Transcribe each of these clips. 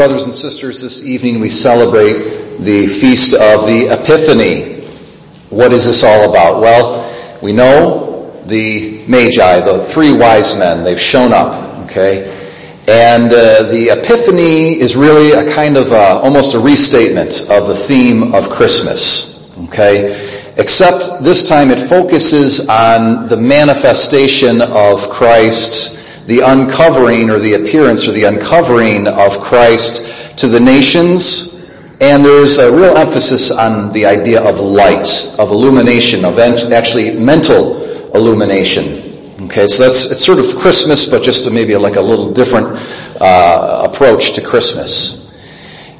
brothers and sisters, this evening we celebrate the feast of the Epiphany. What is this all about? Well, we know the Magi, the three wise men, they've shown up, okay? And uh, the Epiphany is really a kind of uh, almost a restatement of the theme of Christmas, okay? Except this time it focuses on the manifestation of Christ the uncovering or the appearance or the uncovering of Christ to the nations. And there's a real emphasis on the idea of light, of illumination, of actually mental illumination. Okay, so that's, it's sort of Christmas, but just maybe like a little different uh, approach to Christmas.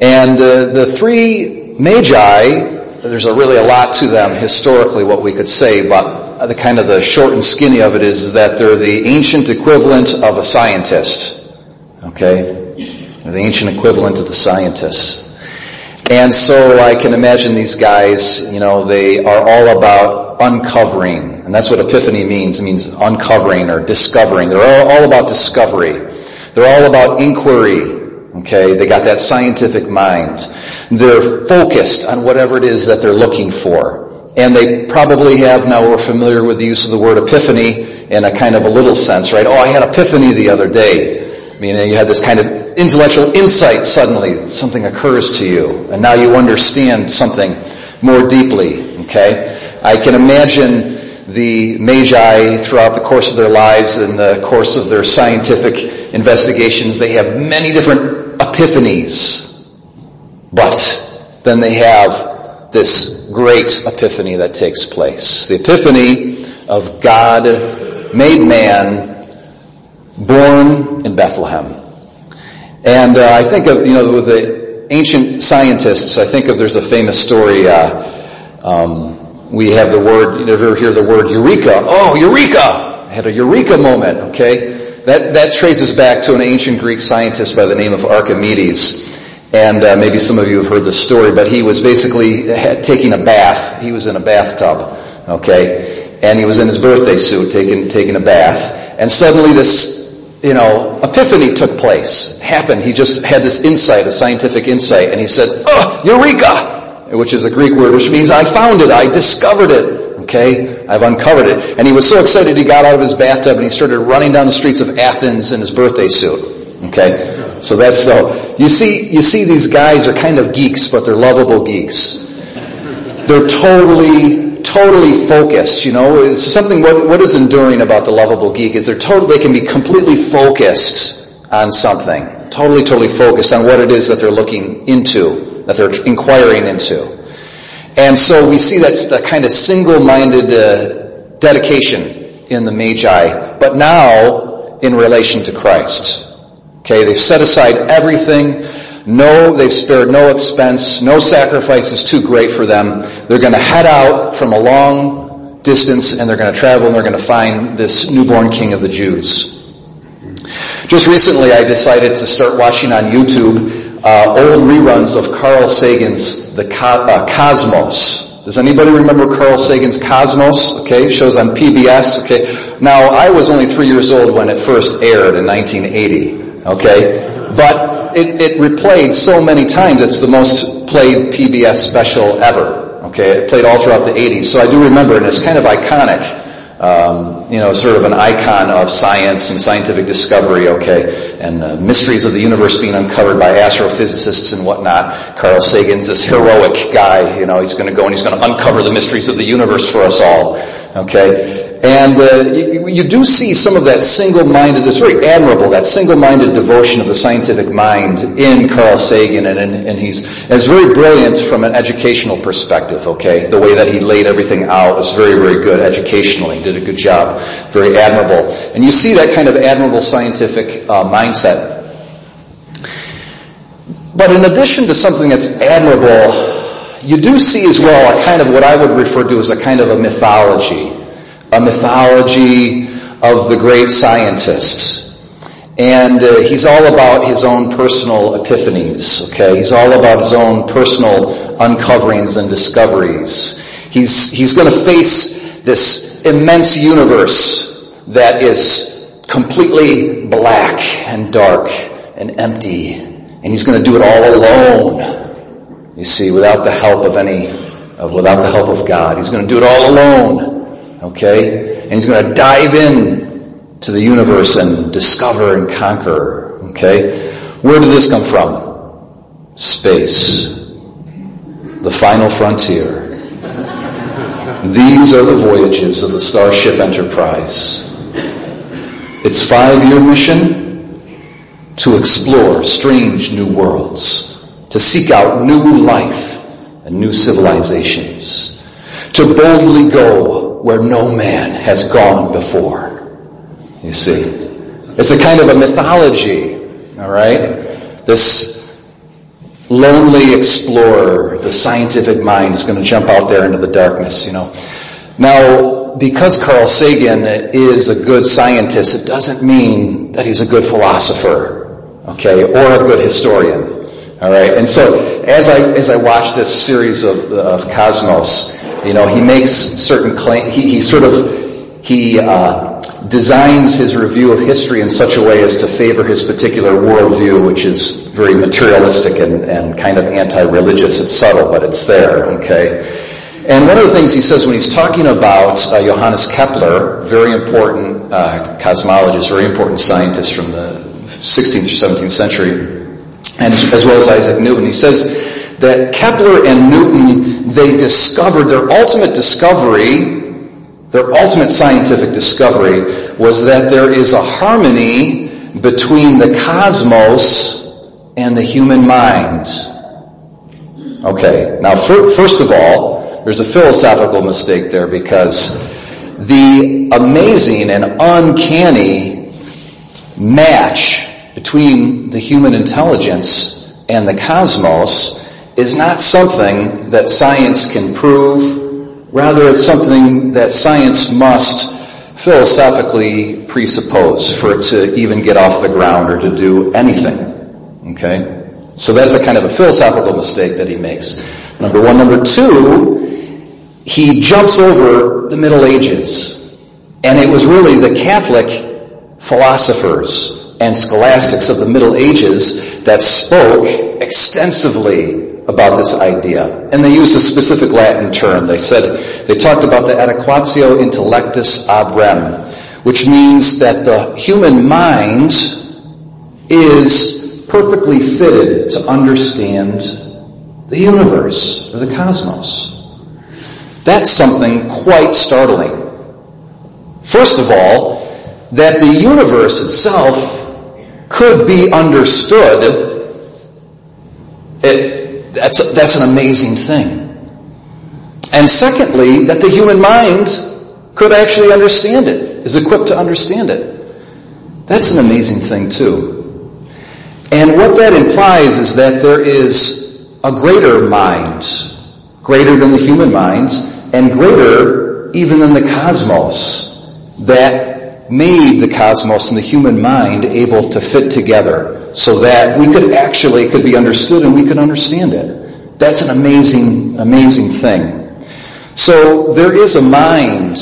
And uh, the three magi, there's a really a lot to them historically, what we could say, but the kind of the short and skinny of it is, is that they're the ancient equivalent of a scientist. Okay? They're the ancient equivalent of the scientists. And so I can imagine these guys, you know, they are all about uncovering. And that's what epiphany means. It means uncovering or discovering. They're all, all about discovery. They're all about inquiry. Okay, they got that scientific mind. They're focused on whatever it is that they're looking for. And they probably have, now we're familiar with the use of the word epiphany in a kind of a little sense, right? Oh, I had epiphany the other day. I mean, you had this kind of intellectual insight suddenly, something occurs to you, and now you understand something more deeply, okay? I can imagine the Magi throughout the course of their lives and the course of their scientific investigations, they have many different epiphanies. But then they have this great epiphany that takes place. The epiphany of God made man born in Bethlehem. And uh, I think of, you know, with the ancient scientists, I think of there's a famous story, uh, um, we have the word, you ever hear the word eureka? Oh, eureka! I had a eureka moment, okay? That, that traces back to an ancient Greek scientist by the name of Archimedes. And uh, maybe some of you have heard the story, but he was basically taking a bath. He was in a bathtub, okay? And he was in his birthday suit taking, taking a bath. And suddenly this, you know, epiphany took place, happened. He just had this insight, a scientific insight, and he said, oh, eureka! Which is a Greek word, which means I found it, I discovered it. Okay? I've uncovered it. And he was so excited he got out of his bathtub and he started running down the streets of Athens in his birthday suit. Okay? So that's the, you see, you see these guys are kind of geeks, but they're lovable geeks. They're totally, totally focused, you know. It's something, what, what is enduring about the lovable geek is they're totally, they can be completely focused on something. Totally, totally focused on what it is that they're looking into, that they're inquiring into. And so we see that's the kind of single-minded uh, dedication in the Magi, but now in relation to Christ. Okay, they've set aside everything. No, they've spared no expense. No sacrifice is too great for them. They're going to head out from a long distance and they're going to travel and they're going to find this newborn king of the Jews. Just recently I decided to start watching on YouTube uh, old reruns of Carl Sagan's The Co- uh, Cosmos. Does anybody remember Carl Sagan's Cosmos? Okay, shows on PBS. Okay, now I was only three years old when it first aired in 1980. Okay? But it, it replayed so many times. It's the most played PBS special ever. Okay? It played all throughout the 80s. So I do remember, and it's kind of iconic. Um, you know, sort of an icon of science and scientific discovery, okay, and uh, mysteries of the universe being uncovered by astrophysicists and whatnot. Carl Sagan's this heroic guy, you know, he's to go and he's to uncover the mysteries of the universe for us all, okay. And uh, you, you, do see some of that single-minded, it's very admirable, that single-minded devotion of the scientific mind in Carl Sagan, and, and, and he's, it's very brilliant from an educational perspective, okay? The way that he laid everything out was very, very good educationally, did a good job, very admirable. And you see that kind of admirable scientific uh, mindset. But in addition to something that's admirable, you do see as well a kind of what I would refer to as a kind of a mythology a mythology of the great scientists. And uh, he's all about his own personal epiphanies, okay? He's all about his own personal uncoverings and discoveries. He's, he's gonna face this immense universe that is completely black and dark and empty And he's to do it all alone. You see, without the help of any, without the help of God. He's to do it all alone. Okay? And he's going to dive in to the universe and discover and conquer. Okay? Where did this come from? Space. The final frontier. These are the voyages of the Starship Enterprise. Its five-year mission to explore strange new worlds, to seek out new life and new civilizations, to boldly go where no man has gone before. You see, it's a kind of a mythology, all right? This lonely explorer, the scientific mind is going to jump out there into the darkness, you know. Now, because Carl Sagan is a good scientist, it doesn't mean that he's a good philosopher, okay, or a good historian. All right, and so as I as I watch this series of, of Cosmos, you know, he makes certain claims. He, he sort of he uh, designs his review of history in such a way as to favor his particular worldview, which is very materialistic and, and kind of anti-religious. It's subtle, but it's there, okay? And one of the things he says when he's talking about uh, Johannes Kepler, very important uh, cosmologist, very important scientist from the 16th or 17th century, and as well as Isaac Newton, he says that Kepler and Newton, they discovered their ultimate discovery their ultimate scientific discovery was that there is a harmony between the cosmos and the human mind. Okay, now first of all, there's a philosophical mistake there because the amazing and uncanny match between the human intelligence and the cosmos is not something that science can prove Rather, it's something that science must philosophically presuppose for it to even get off the ground or to do anything. Okay? So that's a kind of a philosophical mistake that he makes. Number one. Number two, he jumps over the Middle Ages. And it was really the Catholic philosophers and scholastics of the Middle Ages that spoke extensively about this idea. And they used a specific Latin term. They said, they talked about the adequatio intellectus ad rem, which means that the human mind is perfectly fitted to understand the universe or the cosmos. That's something quite startling. First of all, that the universe itself could be understood that's, that's an amazing thing. And secondly, that the human mind could actually understand it, is equipped to understand it. That's an amazing thing too. And what that implies is that there is a greater mind, greater than the human mind, and greater even than the cosmos, that made the cosmos and the human mind able to fit together so that we could actually, could be understood and we could understand it. That's an amazing, amazing thing. So there is a mind,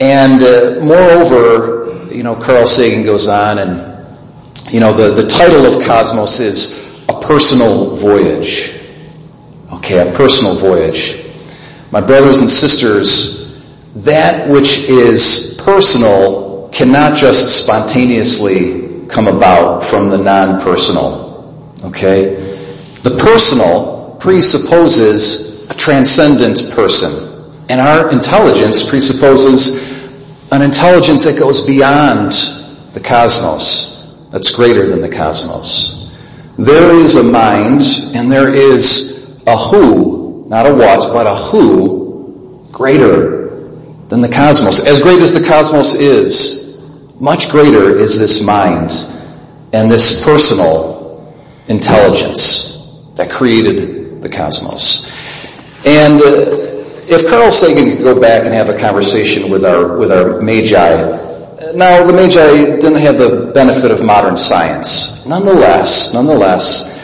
and uh, moreover, you know, Carl Sagan goes on and, you know, the, the title of Cosmos is A Personal Voyage. Okay, a personal voyage. My brothers and sisters, that which is personal cannot just spontaneously come about from the non-personal. Okay? The personal presupposes a transcendent person. And our intelligence presupposes an intelligence that goes beyond the cosmos, that's greater than the cosmos. There is a mind and there is a who, not a what, but a who greater than the cosmos. As great as the cosmos is, much greater is this mind and this personal intelligence that created the cosmos. And uh, if Carl Sagan could go back and have a conversation with our, with our magi, now the magi didn't have the benefit of modern science. Nonetheless, nonetheless,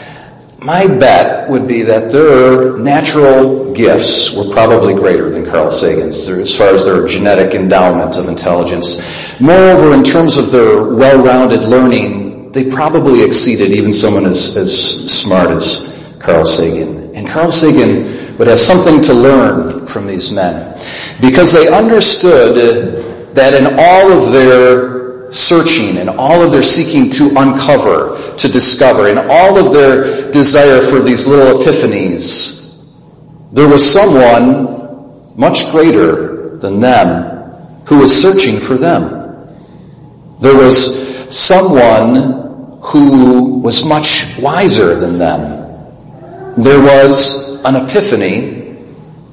my bet would be that their natural gifts were probably greater than Carl Sagan's as far as their genetic endowment of intelligence. Moreover, in terms of their well-rounded learning, they probably exceeded even someone as, as smart as Carl Sagan. And Carl Sagan would have something to learn from these men because they understood that in all of their searching and all of their seeking to uncover, to discover, and all of their desire for these little epiphanies, there was someone much greater than them who was searching for them. There was someone who was much wiser than them. There was an epiphany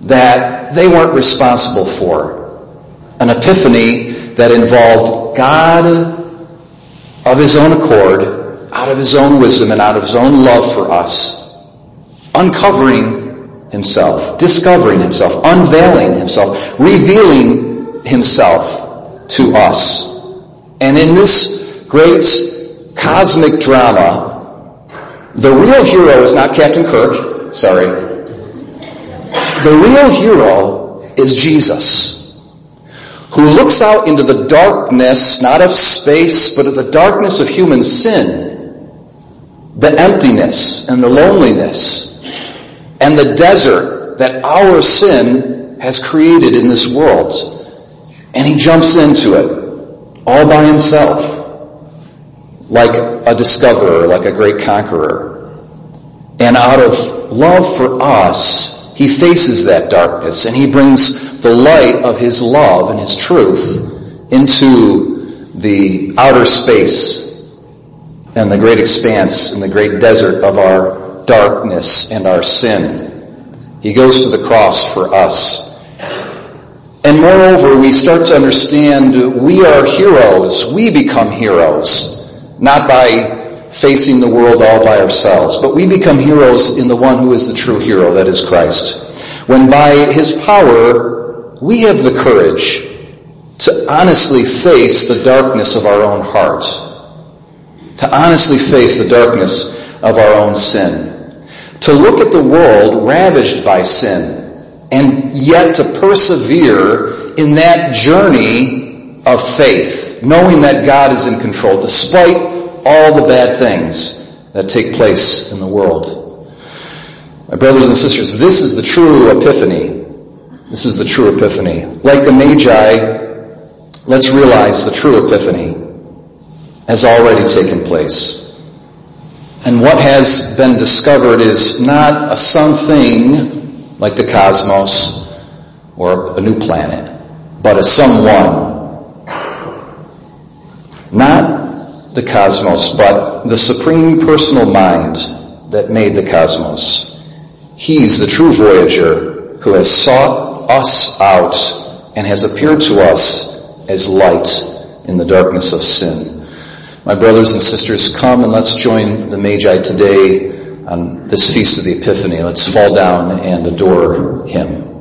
that they weren't responsible for. An epiphany that involved God of His own accord, out of His own wisdom and out of His own love for us, uncovering Himself, discovering Himself, unveiling Himself, revealing Himself to us. And in this great cosmic drama, the real hero is not Captain Kirk, sorry. The real hero is Jesus, who looks out into the darkness, not of space, but of the darkness of human sin, the emptiness and the loneliness, and the desert that our sin has created in this world. And he jumps into it all by himself, like a discoverer, like a great conqueror. And out of love for us, he faces that darkness and he brings the light of his love and his truth into the outer space and the great expanse and the great desert of our darkness and our sin. He goes to the cross for us. And moreover, we start to understand we are heroes. We become heroes. Not by facing the world all by ourselves, but we become heroes in the one who is the true hero, that is Christ. When by his power, we have the courage to honestly face the darkness of our own heart. To honestly face the darkness of our own sin. To look at the world ravaged by sin and yet to persevere in that journey of faith, knowing that God is in control despite all the bad things that take place in the world. My brothers and sisters, this is the true epiphany. This is the true epiphany. Like the Magi, let's realize the true epiphany has already taken place. And what has been discovered is not a something like the cosmos or a new planet, but a someone. Not the cosmos, but the supreme personal mind that made the cosmos. He's the true voyager who has sought us out and has appeared to us as light in the darkness of sin. My brothers and sisters, come and let's join the Magi today on this feast of the Epiphany. Let's fall down and adore him.